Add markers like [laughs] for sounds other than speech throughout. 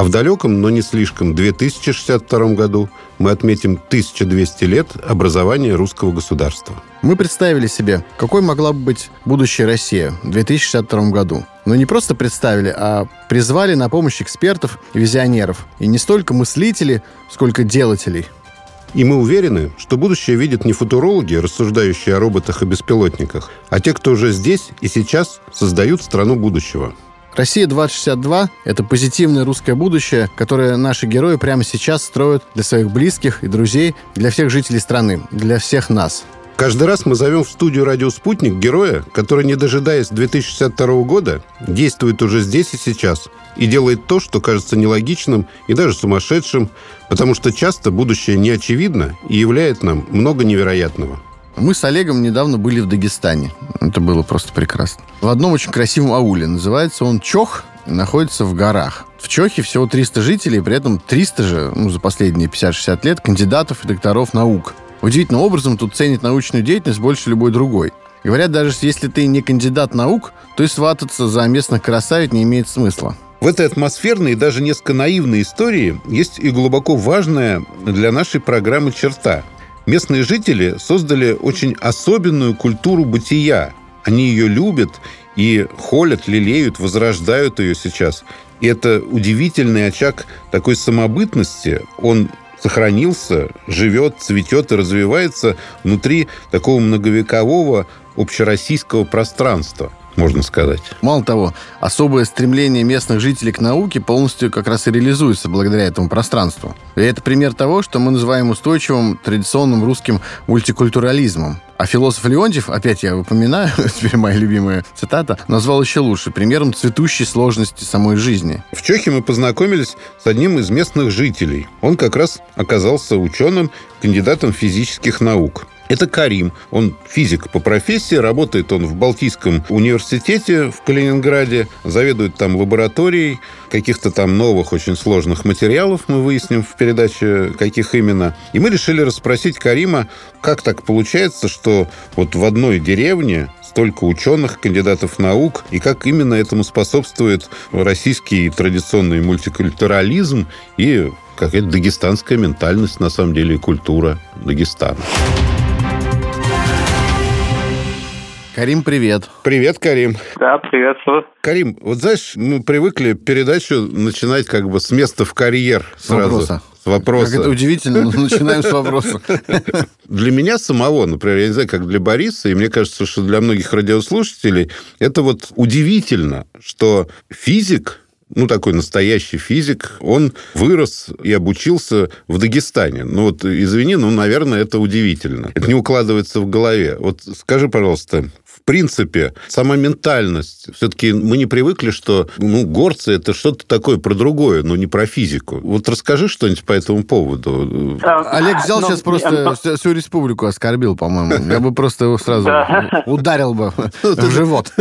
А в далеком, но не слишком, 2062 году мы отметим 1200 лет образования русского государства. Мы представили себе, какой могла бы быть будущая Россия в 2062 году. Но не просто представили, а призвали на помощь экспертов и визионеров. И не столько мыслителей, сколько делателей – и мы уверены, что будущее видят не футурологи, рассуждающие о роботах и беспилотниках, а те, кто уже здесь и сейчас создают страну будущего. Россия-2062 – это позитивное русское будущее, которое наши герои прямо сейчас строят для своих близких и друзей, для всех жителей страны, для всех нас. Каждый раз мы зовем в студию «Радио Спутник» героя, который, не дожидаясь 2062 года, действует уже здесь и сейчас и делает то, что кажется нелогичным и даже сумасшедшим, потому что часто будущее не очевидно и являет нам много невероятного – мы с Олегом недавно были в Дагестане. Это было просто прекрасно. В одном очень красивом ауле. Называется он Чох, находится в горах. В Чохе всего 300 жителей, при этом 300 же, ну, за последние 50-60 лет, кандидатов и докторов наук. Удивительным образом тут ценит научную деятельность больше любой другой. Говорят, даже если ты не кандидат наук, то и свататься за местных красавиц не имеет смысла. В этой атмосферной и даже несколько наивной истории есть и глубоко важная для нашей программы черта – Местные жители создали очень особенную культуру бытия. Они ее любят и холят, лелеют, возрождают ее сейчас. И это удивительный очаг такой самобытности. Он сохранился, живет, цветет и развивается внутри такого многовекового общероссийского пространства можно сказать. Мало того, особое стремление местных жителей к науке полностью как раз и реализуется благодаря этому пространству. И это пример того, что мы называем устойчивым традиционным русским мультикультурализмом. А философ Леонтьев, опять я упоминаю, [laughs] теперь моя любимая цитата, назвал еще лучше примером цветущей сложности самой жизни. В Чехии мы познакомились с одним из местных жителей. Он как раз оказался ученым, кандидатом физических наук. Это Карим. Он физик по профессии, работает он в Балтийском университете в Калининграде, заведует там лабораторией каких-то там новых, очень сложных материалов, мы выясним в передаче, каких именно. И мы решили расспросить Карима, как так получается, что вот в одной деревне столько ученых, кандидатов наук, и как именно этому способствует российский традиционный мультикультурализм и какая-то дагестанская ментальность, на самом деле, и культура Дагестана. Карим, привет. Привет, Карим. Да, приветствую. Карим, вот знаешь, мы привыкли передачу начинать как бы с места в карьер сразу. Вопроса. С вопроса. Как это удивительно, но начинаем с вопроса. [laughs] Для меня самого, например, я не знаю, как для Бориса, и мне кажется, что для многих радиослушателей, это вот удивительно, что физик ну, такой настоящий физик, он вырос и обучился в Дагестане. Ну, вот, извини, ну, наверное, это удивительно. Это не укладывается в голове. Вот скажи, пожалуйста, принципе, сама ментальность. Все-таки мы не привыкли, что ну, горцы – это что-то такое про другое, но не про физику. Вот расскажи что-нибудь по этому поводу. Олег взял но, сейчас просто но... всю республику оскорбил, по-моему. Я бы просто его сразу ударил бы в живот. [laughs]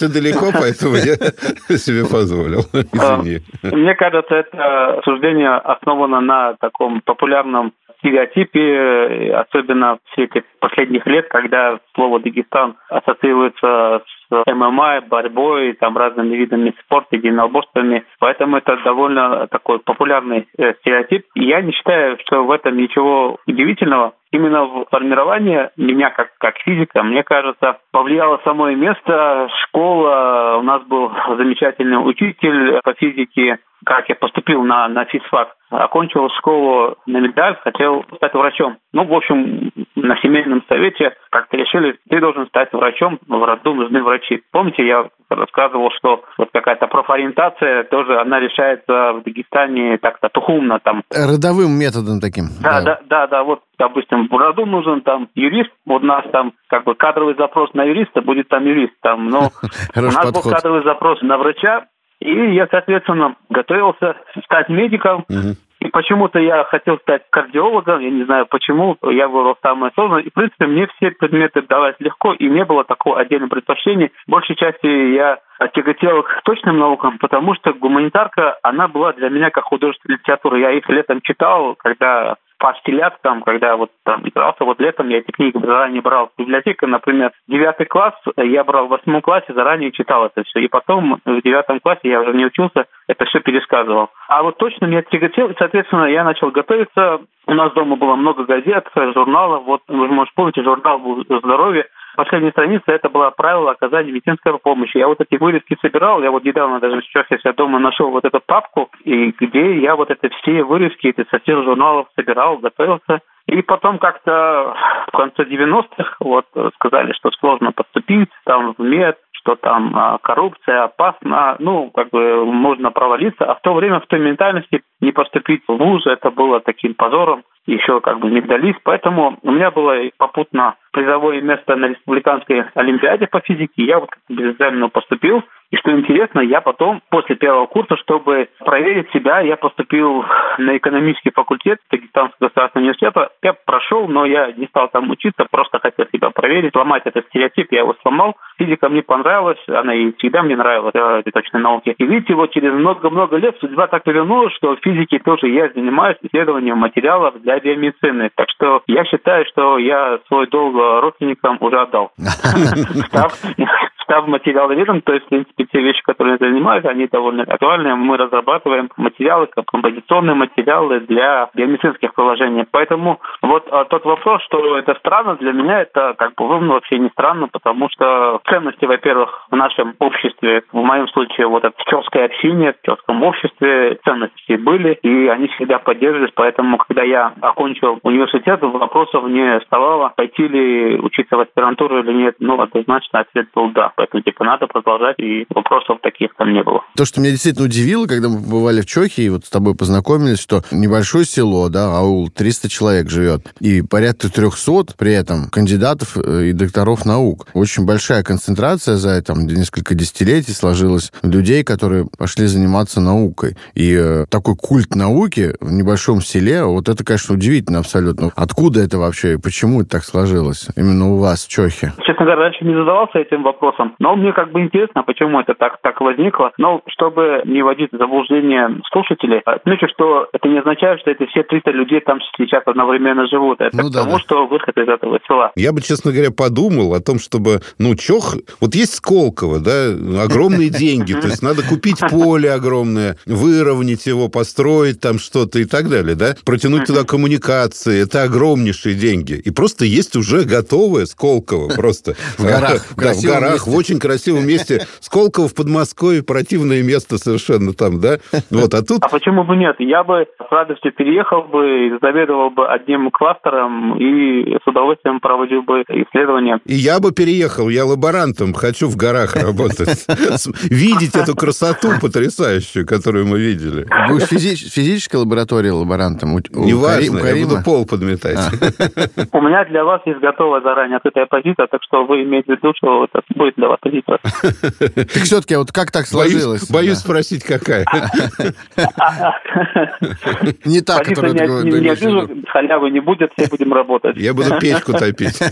Ты далеко, поэтому я [laughs] себе позволил. Извини. Мне кажется, это суждение основано на таком популярном стереотипе, особенно в свете последних лет, когда слово Дагестан ассоциируется с ММА, борьбой, там разными видами спорта, единоборствами. Поэтому это довольно такой популярный э, стереотип. Я не считаю, что в этом ничего удивительного. Именно в формировании меня как, как физика, мне кажется, повлияло самое место, школа. У нас был замечательный учитель по физике, как я поступил на, на физфак. Окончил школу на медаль, хотел стать врачом. Ну, в общем, на семейном совете как-то решили, ты должен стать врачом, в роду нужны врачи. Помните, я рассказывал, что вот какая-то профориентация тоже, она решается в Дагестане так-то тухумно там. Родовым методом таким. Да, да, да, да, да. Вот, допустим, в роду нужен там юрист, вот у нас там как бы кадровый запрос на юриста, будет там юрист там, но [laughs] у нас был кадровый запрос на врача, и я, соответственно, готовился стать медиком. Угу. И почему-то я хотел стать кардиологом, я не знаю почему, я выбрал самое сложное. И, в принципе, мне все предметы давались легко, и не было такого отдельного предпочтения. Большей части я тяготел к точным наукам, потому что гуманитарка, она была для меня как художественная литература. Я их летом читал, когда почти там, когда вот там игрался, вот летом я эти книги заранее брал в библиотеке, например, девятый класс, я брал в восьмом классе, заранее читал это все, и потом в девятом классе я уже не учился, это все пересказывал. А вот точно меня тяготел, и, соответственно, я начал готовиться, у нас дома было много газет, журналов, вот вы, может, помните, журнал «Здоровье», Последняя страница это было правило оказания медицинской помощи. Я вот эти вырезки собирал, я вот недавно даже сейчас я себя дома нашел вот эту папку, и где я вот это все вырезки эти со всех журналов собирал, готовился. И потом как-то в конце 90-х вот сказали, что сложно поступить там в мед, что там а, коррупция опасна, ну, как бы можно провалиться. А в то время в той ментальности не поступить в вуз, это было таким позором еще как бы медалист, поэтому у меня было попутно призовое место на республиканской олимпиаде по физике. Я вот без экзамена поступил, и что интересно, я потом, после первого курса, чтобы проверить себя, я поступил на экономический факультет Дагестанского государственного университета. Я прошел, но я не стал там учиться, просто хотел себя проверить, сломать этот стереотип, я его сломал. Физика мне понравилась, она и всегда мне нравилась, эти точные науки. И видите, вот через много-много лет судьба так повернулась, что в физике тоже я занимаюсь исследованием материалов для биомедицины. Так что я считаю, что я свой долг родственникам уже отдал. [laughs] Став материаловедом, то есть, в принципе, те вещи, которые я занимаюсь, они довольно актуальны. Мы разрабатываем материалы, композиционные материалы для биомедицинских приложений. Поэтому вот а, тот вопрос, что это странно, для меня это как бы ну, вообще не странно, потому что ценности, во-первых, в нашем обществе, в моем случае, вот это четкое общение, в четком обществе ценности были, и они всегда поддерживались, поэтому, когда я окончил университет, вопросов не вставало, пойти ли учиться в аспирантуру или нет, ну, однозначно ответ был да. Поэтому, типа, надо продолжать, и вопросов таких там не было. То, что меня действительно удивило, когда мы бывали в Чехии, и вот с тобой познакомились, что небольшое село, да, аул, 300 человек живет, и порядка 300 при этом кандидатов э, и докторов наук. Очень большая концентрация за там, несколько десятилетий сложилась людей, которые пошли заниматься наукой. И э, такой культ науки в небольшом селе, вот это, конечно, удивительно абсолютно. Откуда это вообще и почему это так сложилось именно у вас в Чехе? Честно говоря, раньше не задавался этим вопросом. Но мне как бы интересно, почему это так, так возникло. Но чтобы не вводить в заблуждение слушателей, отмечу, что это не означает, что это все 300 людей там сейчас одновременно живут. Это ну, да, потому, да. что выход из этого села. Я бы, честно говоря, подумал о том, чтобы, ну, Чох... Вот есть Сколково, да, огромные [laughs] деньги, то есть надо купить поле огромное, выровнять его, построить там что-то и так далее, да, протянуть туда коммуникации, это огромнейшие деньги. И просто есть уже готовое Сколково, просто. В горах, да, в горах, в очень красивом месте. Сколково в Подмосковье, противное место совершенно там, да? Вот, а тут... А почему бы нет? Я бы с радостью переехал бы и заведовал бы одним кластером и с удовольствием проводил бы исследования. И я бы переехал, я лаборантом, хочу в горах работать. Видеть эту красоту потрясающую, которую мы видели. Будешь физической лаборатории лаборантом? Неважно, я буду пол подметать. А. У меня для вас есть готовая заранее открытая позиция, так что вы имеете в виду, что это будет вас позиция. [laughs] Так все-таки вот как так сложилось? Боюсь спросить, какая. Не та, которую ты говоришь. халявы не будет, все будем работать. Я буду печку топить. [laughs]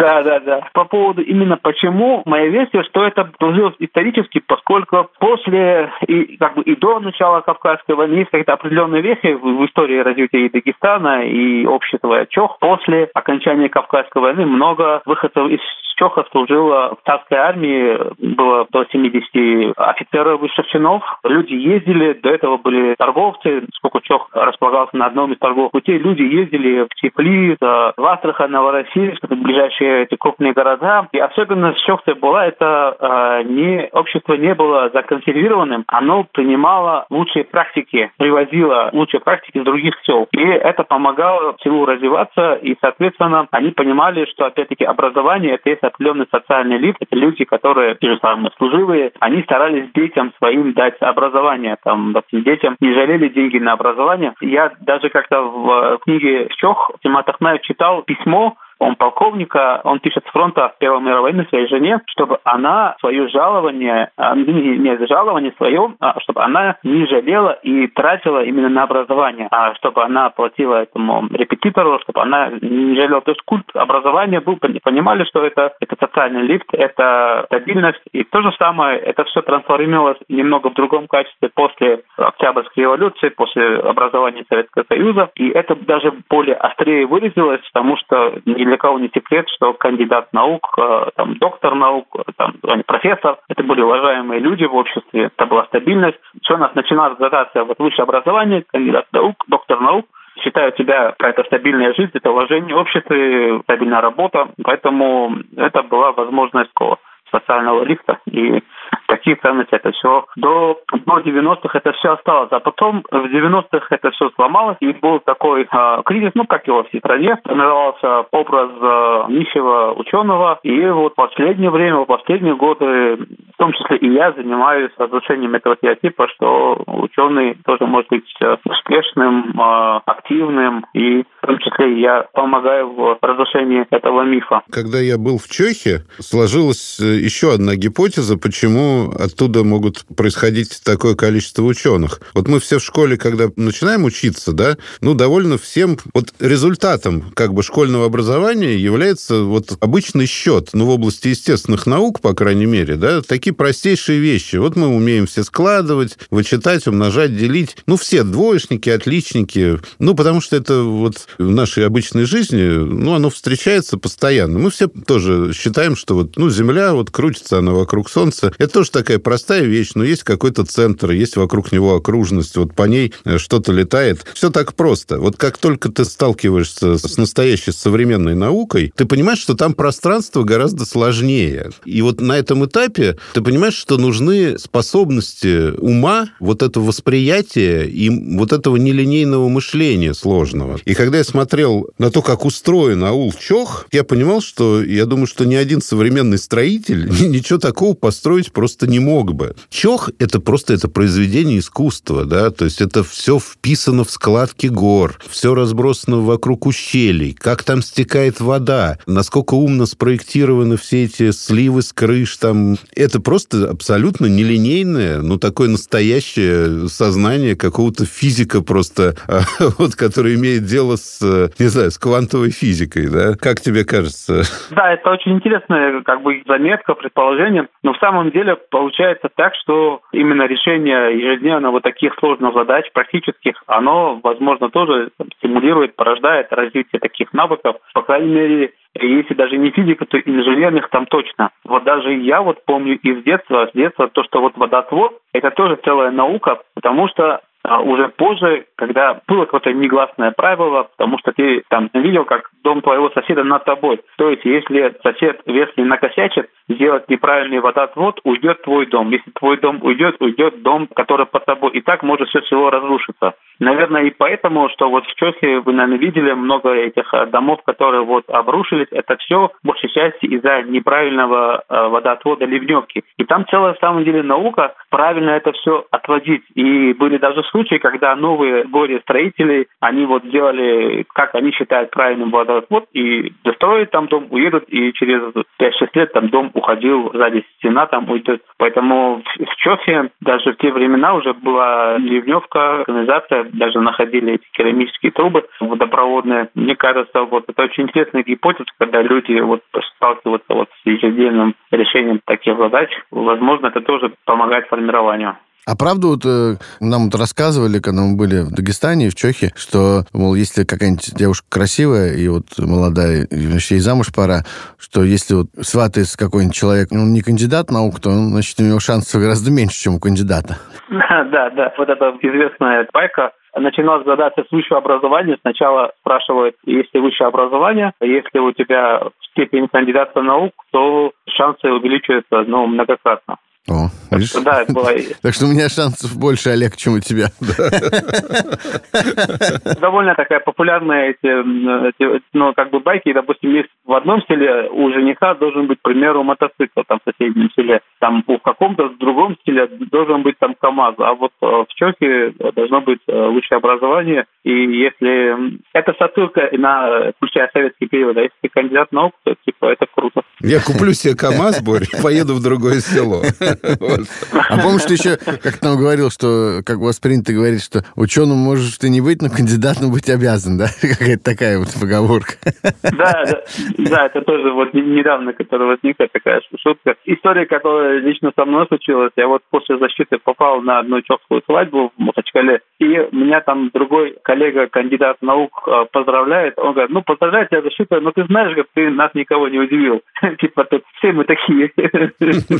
Да, да, да. По поводу именно почему, моя версия, что это сложилось исторически, поскольку после и как бы и до начала Кавказской войны есть какие-то определенные вехи в истории развития и Дагестана, и общества Чох. После окончания Кавказской войны много выходцев из Чоха служило в царской армии, было до 70 офицеров высших чинов. Люди ездили, до этого были торговцы, сколько Чох располагался на одном из торговых путей. Люди ездили в Теплиц, в Астрахань, Новороссийск, ближайшие эти крупные города. И особенность Чохты была, это э, не, общество не было законсервированным, оно принимало лучшие практики, привозило лучшие практики из других сел. И это помогало селу развиваться, и, соответственно, они понимали, что, опять-таки, образование – это есть определенный социальный лифт, это люди, которые, те же самые служивые, они старались детям своим дать образование, там, допустим, детям не жалели деньги на образование. Я даже как-то в книге «Чох» Тимат Ахмаев читал письмо он полковника, он пишет с фронта Первой мировой войны своей жене, чтобы она свое жалование, а, не, не жалование свое, а чтобы она не жалела и тратила именно на образование, а чтобы она платила этому репетитору, чтобы она не жалела. То есть культ образования был, понимали, что это, это социальный лифт, это стабильность. И то же самое, это все трансформировалось немного в другом качестве после Октябрьской революции, после образования Советского Союза. И это даже более острее выразилось, потому что ни для кого не секрет, что кандидат наук, э, там, доктор наук, там, профессор, это были уважаемые люди в обществе, это была стабильность. Все у нас начиналось задаться вот высшее образование, кандидат наук, доктор наук, считаю тебя какая-то стабильная жизнь, это уважение в обществе, стабильная работа, поэтому это была возможность такого социального лифта. И такие ценности, это все до, до 90-х это все осталось. А потом в 90-х это все сломалось, и был такой э, кризис, ну, как его в стране, формировался образ э, нищего ученого, и вот в последнее время, в последние годы, в том числе и я занимаюсь разрушением этого стереотипа, что ученый тоже может быть э, успешным, э, активным, и в том числе я помогаю в разрушении этого мифа. Когда я был в Чехии, сложилась э, еще одна гипотеза, почему оттуда могут происходить такое количество ученых. Вот мы все в школе, когда начинаем учиться, да, ну, довольно всем... Вот результатом как бы школьного образования является вот обычный счет, ну, в области естественных наук, по крайней мере, да, такие простейшие вещи. Вот мы умеем все складывать, вычитать, умножать, делить. Ну, все двоечники, отличники. Ну, потому что это вот в нашей обычной жизни, ну, оно встречается постоянно. Мы все тоже считаем, что вот, ну, Земля вот крутится, она вокруг Солнца. Это тоже такая простая вещь, но есть какой-то центр, есть вокруг него окружность, вот по ней э, что-то летает. Все так просто. Вот как только ты сталкиваешься с настоящей современной наукой, ты понимаешь, что там пространство гораздо сложнее. И вот на этом этапе ты понимаешь, что нужны способности ума, вот это восприятие и вот этого нелинейного мышления сложного. И когда я смотрел на то, как устроен аул Чох, я понимал, что я думаю, что ни один современный строитель [laughs] ничего такого построить просто не мог бы. Чох – это просто это произведение искусства, да, то есть это все вписано в складки гор, все разбросано вокруг ущелий, как там стекает вода, насколько умно спроектированы все эти сливы с крыш, там. Это просто абсолютно нелинейное, ну, такое настоящее сознание какого-то физика просто, [laughs] вот, который имеет дело с, не знаю, с квантовой физикой, да? Как тебе кажется? Да, это очень интересная как бы заметка, предположение, но в самом деле получается так, что именно решение ежедневно вот таких сложных задач, практических, оно, возможно, тоже стимулирует, порождает развитие таких навыков. По крайней мере, если даже не физика, то инженерных там точно. Вот даже я вот помню из детства, с детства, то, что вот водотвод, это тоже целая наука, потому что а уже позже, когда было какое-то негласное правило, потому что ты там видел, как дом твоего соседа над тобой. То есть, если сосед, если накосячит, сделать неправильный водоотвод, уйдет твой дом. Если твой дом уйдет, уйдет дом, который под тобой. И так может все село разрушиться. Наверное, и поэтому, что вот в Чехии вы, наверное, видели много этих э, домов, которые вот обрушились. Это все, большей части, из-за неправильного э, водоотвода ливневки. И там целая, в самом деле, наука правильно это все отводить. И были даже случаи, когда новые горе-строители, они вот сделали, как они считают правильным водоотвод, и достроят там дом, уедут, и через 5-6 лет там дом уходил, сзади стена там уйдет. Поэтому в Чехии даже в те времена уже была ливневка, канализация, даже находили эти керамические трубы водопроводные. Мне кажется, вот это очень интересная гипотеза, когда люди вот сталкиваются вот с ежедневным решением таких задач. Возможно, это тоже помогает формированию. А правда, вот э, нам вот рассказывали, когда мы были в Дагестане в Чехе, что, мол, если какая-нибудь девушка красивая и вот молодая, и вообще ей замуж пора, что если вот сватается какой-нибудь человек, он не кандидат наук, то, значит, у него шансов гораздо меньше, чем у кандидата. [laughs] Да, да, да. Вот это известная байка начиналась задача с высшего образования. Сначала спрашивают, есть ли высшее образование. Если у тебя степень кандидата наук, то шансы увеличиваются ну, многократно. О, видишь? Да, это было... Так что у меня шансов больше, Олег, чем у тебя. [laughs] Довольно такая популярная эти, эти, ну, как бы байки. Допустим, есть в одном селе у жениха должен быть, к примеру, мотоцикл там в соседнем селе. Там в каком-то другом стиле должен быть там КАМАЗ. А вот э, в Чехии должно быть э, высшее образование. И если... Это отсылка на, включая советский период, а если ты кандидат наук, то типа это круто. Я куплю себе КАМАЗ, Борь, [laughs] поеду в другое село. А помнишь, ты еще как там говорил, что, как у вас принято говорить, что ученым можешь ты не быть, но кандидатом быть обязан, да? [laughs] Какая-то такая вот поговорка. Да, да, да, это тоже вот недавно, которая возникла такая шутка. История, которая лично со мной случилась, я вот после защиты попал на одну чехскую свадьбу в Махачкале, и меня там другой коллега, кандидат наук, э, поздравляет. Он говорит, ну, поздравляю тебя защита, но ты знаешь, как ты нас никого не удивил. [laughs] Типа, тут все мы такие.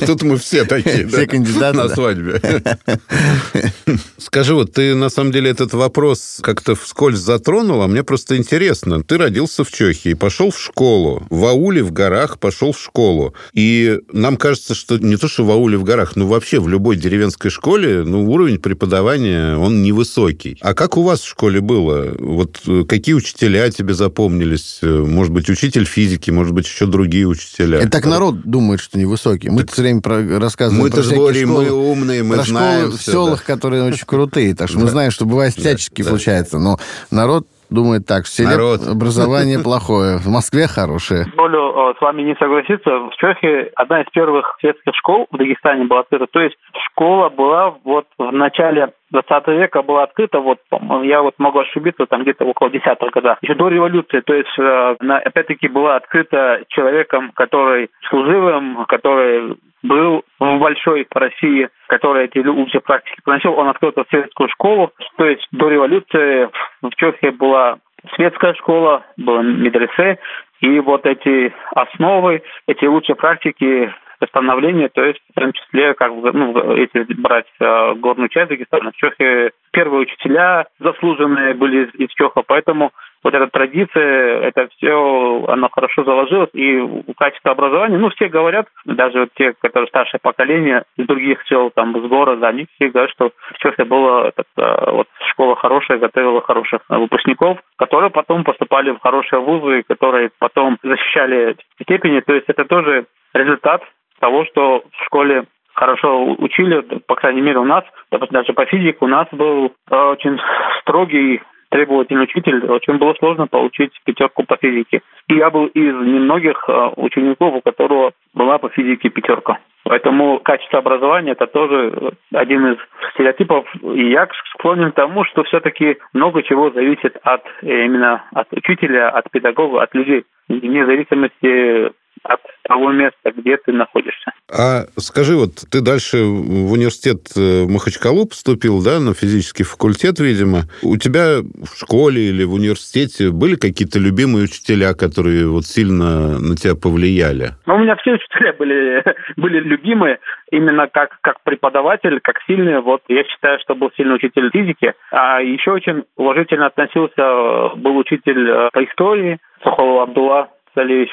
[laughs] Тут мы все такие, Все кандидаты, На да. свадьбе. [laughs] Скажи, вот ты на самом деле этот вопрос как-то вскользь затронул, а мне просто интересно. Ты родился в Чехии, пошел в школу, в ауле в горах пошел в школу. И нам кажется, что не то, что в ауле в горах, но вообще в любой деревенской школе, ну, уровень преподавания, он невысокий. А как у вас в школе было? Вот э, какие учителя тебе запомнились? Э, Может быть, учитель физики, может быть, еще другие учителя? Это так народ думает, что невысокий. Мы все время про- рассказываем Мы-то про всякие мы школы, умные, мы про знаем школы в всё, селах, которые очень крутые. Так что мы знаем, что бывает всячески случается. Но народ думает так, в селе Народ. образование [laughs] плохое, в Москве хорошее. Волю э, с вами не согласиться. В Чехии одна из первых светских школ в Дагестане была открыта. То есть школа была вот в начале 20 века была открыта, вот, я вот могу ошибиться, там где-то около 10-х годов, еще до революции. То есть, э, она, опять-таки, была открыта человеком, который служивым, который был в большой России, который эти лучшие практики приносил, он открыл светскую школу. То есть до революции в Чехии была светская школа, было медресе, и вот эти основы, эти лучшие практики восстановления, то есть в том числе, как бы, ну, эти брать э, горную часть Дагестана, в Чехии первые учителя заслуженные были из, из Чеха, поэтому вот эта традиция, это все, оно хорошо заложилось, и у качества образования, ну, все говорят, даже вот те, которые старшее поколение из других сел, там, с города, они все говорят, что в Чехии была э, вот, школа хорошая, готовила хороших выпускников, которые потом поступали в хорошие вузы, которые потом защищали степени, то есть это тоже результат того, что в школе хорошо учили, по крайней мере, у нас, даже по физике у нас был э, очень строгий требовательный учитель, очень было сложно получить пятерку по физике. И я был из немногих э, учеников, у которого была по физике пятерка. Поэтому качество образования это тоже один из стереотипов. И я склонен к тому, что все-таки много чего зависит от э, именно от учителя, от педагога, от людей. Вне зависимости от того места, где ты находишься. А скажи, вот ты дальше в университет э, в Махачкалу поступил, да, на физический факультет, видимо. У тебя в школе или в университете были какие-то любимые учителя, которые вот сильно на тебя повлияли? Ну, у меня все учителя были, [laughs] были любимые, именно как, как преподаватель, как сильный. Вот я считаю, что был сильный учитель физики. А еще очень уважительно относился, был учитель э, по истории, Сухого Абдулла Салевич.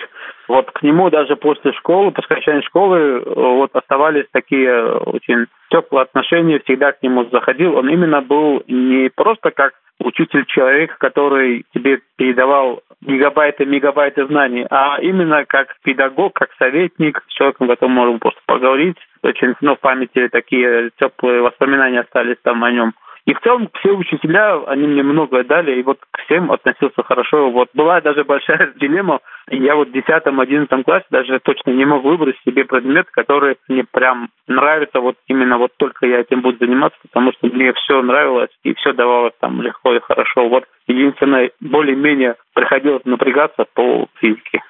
Вот к нему даже после школы, после окончания школы, вот оставались такие очень теплые отношения, всегда к нему заходил. Он именно был не просто как учитель человек, который тебе передавал гигабайты, мегабайты знаний, а именно как педагог, как советник, с человеком, которым можно просто поговорить. Очень, ну, в памяти такие теплые воспоминания остались там о нем. И в целом все учителя, они мне многое дали, и вот к всем относился хорошо. Вот была даже большая [laughs] дилемма. Я вот в 10-11 классе даже точно не мог выбрать себе предмет, который мне прям нравится, вот именно вот только я этим буду заниматься, потому что мне все нравилось и все давалось там легко и хорошо. Вот единственное, более-менее приходилось напрягаться по физике.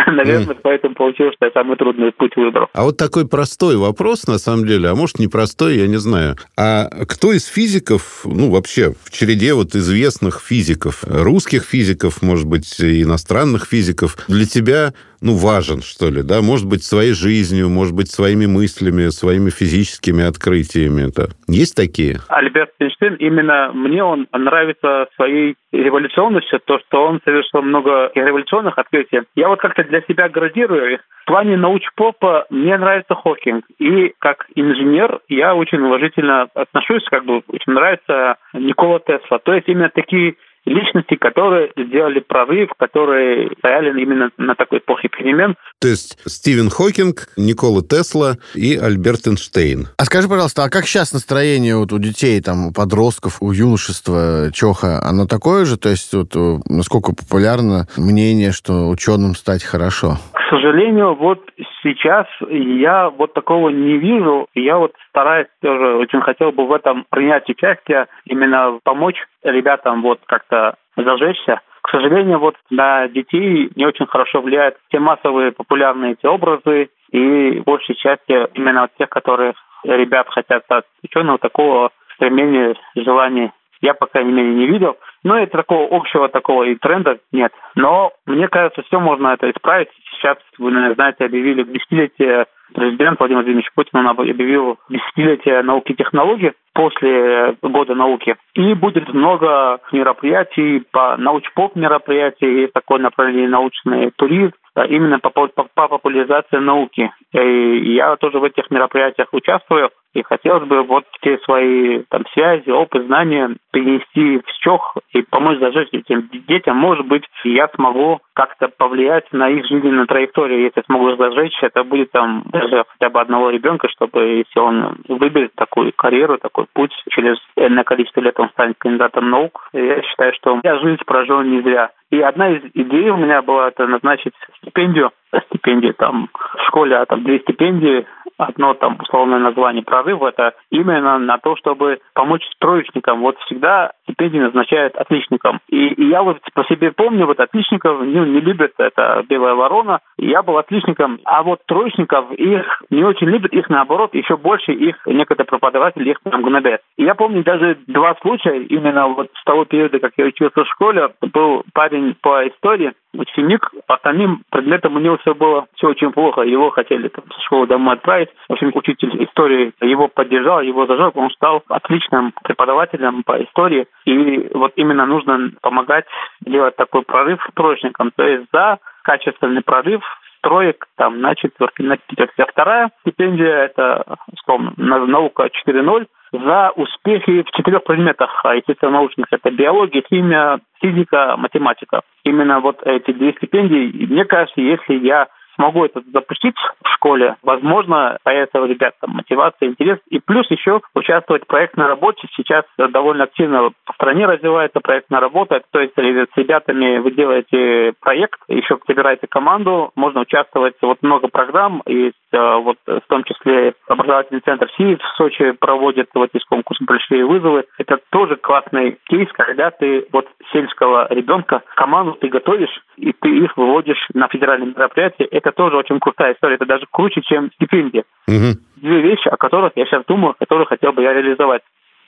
[laughs] Наверное, поэтому получилось, что я самый трудный путь выбрал. А вот такой простой вопрос, на самом деле, а может, непростой, я не знаю. А кто из физиков, ну, вообще, в череде вот известных физиков, русских физиков, может быть, иностранных физиков, для тебя ну, важен, что ли, да, может быть, своей жизнью, может быть, своими мыслями, своими физическими открытиями. Это есть такие? Альберт Эйнштейн, именно мне он нравится своей революционностью, то, что он совершил много революционных открытий. Я вот как-то для себя градирую. В плане научпопа мне нравится Хокинг. И как инженер я очень уважительно отношусь, как бы очень нравится Никола Тесла. То есть именно такие личности, которые сделали прорыв, которые стояли именно на такой эпохе перемен. То есть Стивен Хокинг, Никола Тесла и Альберт Эйнштейн. А скажи, пожалуйста, а как сейчас настроение вот у детей, там, у подростков, у юношества Чоха, оно такое же? То есть вот э, насколько популярно мнение, что ученым стать хорошо? К сожалению, вот сейчас я вот такого не вижу. Я вот стараюсь тоже, очень хотел бы в этом принять участие, именно помочь ребятам вот как-то зажечься. К сожалению, вот на детей не очень хорошо влияют те массовые популярные эти образы, и большей части именно от тех, которые ребят хотят стать ученого, такого стремления, желания я, по крайней мере, не видел. Но это такого общего такого и тренда нет. Но мне кажется, все можно это исправить. Сейчас, вы, наверное, знаете, объявили десятилетие президент Владимир Владимирович Путин он объявил десятилетие науки и технологий после года науки. И будет много мероприятий по научпоп мероприятий, есть такое направление научный туризм, именно по, по, по популяризации науки. И я тоже в этих мероприятиях участвую. И хотелось бы вот те свои там связи, опыт, знания перенести в СЧОХ и помочь зажечь этим детям. Может быть, я смогу как-то повлиять на их жизненную траекторию. Если смогу зажечь, это будет там даже хотя бы одного ребенка, чтобы если он выберет такую карьеру, такой путь, через энное количество лет он станет кандидатом наук. Я считаю, что я жизнь прожил не зря. И одна из идей у меня была это назначить стипендию, стипендии там в школе, а там две стипендии одно там условное название прорыв это именно на то, чтобы помочь троечникам. Вот всегда стипендии назначают отличникам. И, и я вот по себе помню, вот отличников ну, не любят, это белая ворона. Я был отличником, а вот троечников их не очень любят, их наоборот, еще больше их некоторые преподаватели их там гнобят. И я помню даже два случая, именно вот с того периода, как я учился в школе, был парень по истории, ученик, остальным предметам у него все было все очень плохо. Его хотели там, со школы домой отправить. В общем, учитель истории его поддержал, его зажег. Он стал отличным преподавателем по истории. И вот именно нужно помогать делать такой прорыв троечникам. То есть за качественный прорыв троек там на четверке, на пятерке. А вторая стипендия – это, условно, наука 4.0 за успехи в четырех предметах, а естественно, научных. Это биология, химия, физика, математика. Именно вот эти две стипендии. Мне кажется, если я смогу это запустить в школе, возможно, появится у ребят там мотивация, интерес. И плюс еще участвовать в проектной работе. Сейчас довольно активно по стране развивается проектная работа. То есть с ребятами вы делаете проект, еще собираете команду, можно участвовать. Вот много программ, есть э, вот в том числе образовательный центр СИИ в Сочи проводит вот из конкурса «Большие вызовы». Это тоже классный кейс, когда ты вот сельского ребенка команду ты готовишь, и ты их выводишь на федеральные мероприятия. Это это тоже очень крутая история. Это даже круче, чем стипендия. Угу. Две вещи, о которых я сейчас думаю, которые хотел бы я реализовать.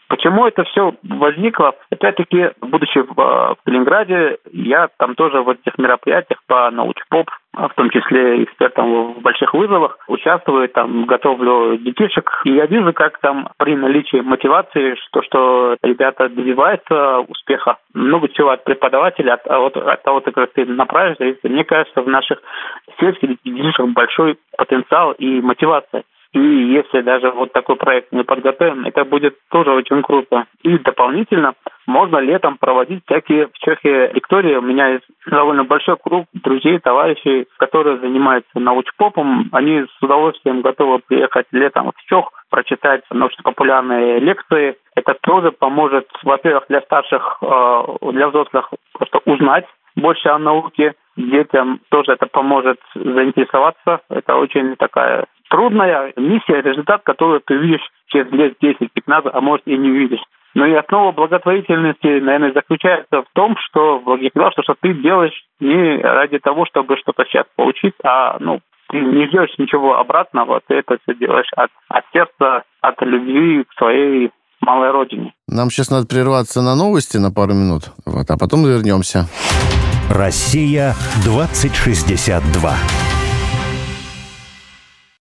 Почему это все возникло? Опять-таки, будучи в, э, в Калининграде, я там тоже в этих мероприятиях по научпоп, а в том числе экспертом в больших вызовах, участвую, там, готовлю детишек. И я вижу, как там при наличии мотивации, что, что ребята добиваются успеха. Много чего от преподавателя, от, от, от того, как ты направишь. Мне кажется, в наших сельских детишек большой потенциал и мотивация. И если даже вот такой проект не подготовим, это будет тоже очень круто. И дополнительно можно летом проводить всякие в Чехии лектории. У меня есть довольно большой круг друзей, товарищей, которые занимаются научпопом. Они с удовольствием готовы приехать летом в Чех, прочитать научно-популярные лекции. Это тоже поможет, во-первых, для старших, э, для взрослых просто узнать больше о науке. Детям тоже это поможет заинтересоваться. Это очень такая трудная миссия, результат, который ты видишь через лет 10-15, а может и не увидишь. Но и основа благотворительности, наверное, заключается в том, что благотворительность, что ты делаешь не ради того, чтобы что-то сейчас получить, а ну, ты не ждешь ничего обратного, ты это все делаешь от, от сердца, от любви к своей малой родине. Нам сейчас надо прерваться на новости на пару минут, вот, а потом вернемся. Россия 2062.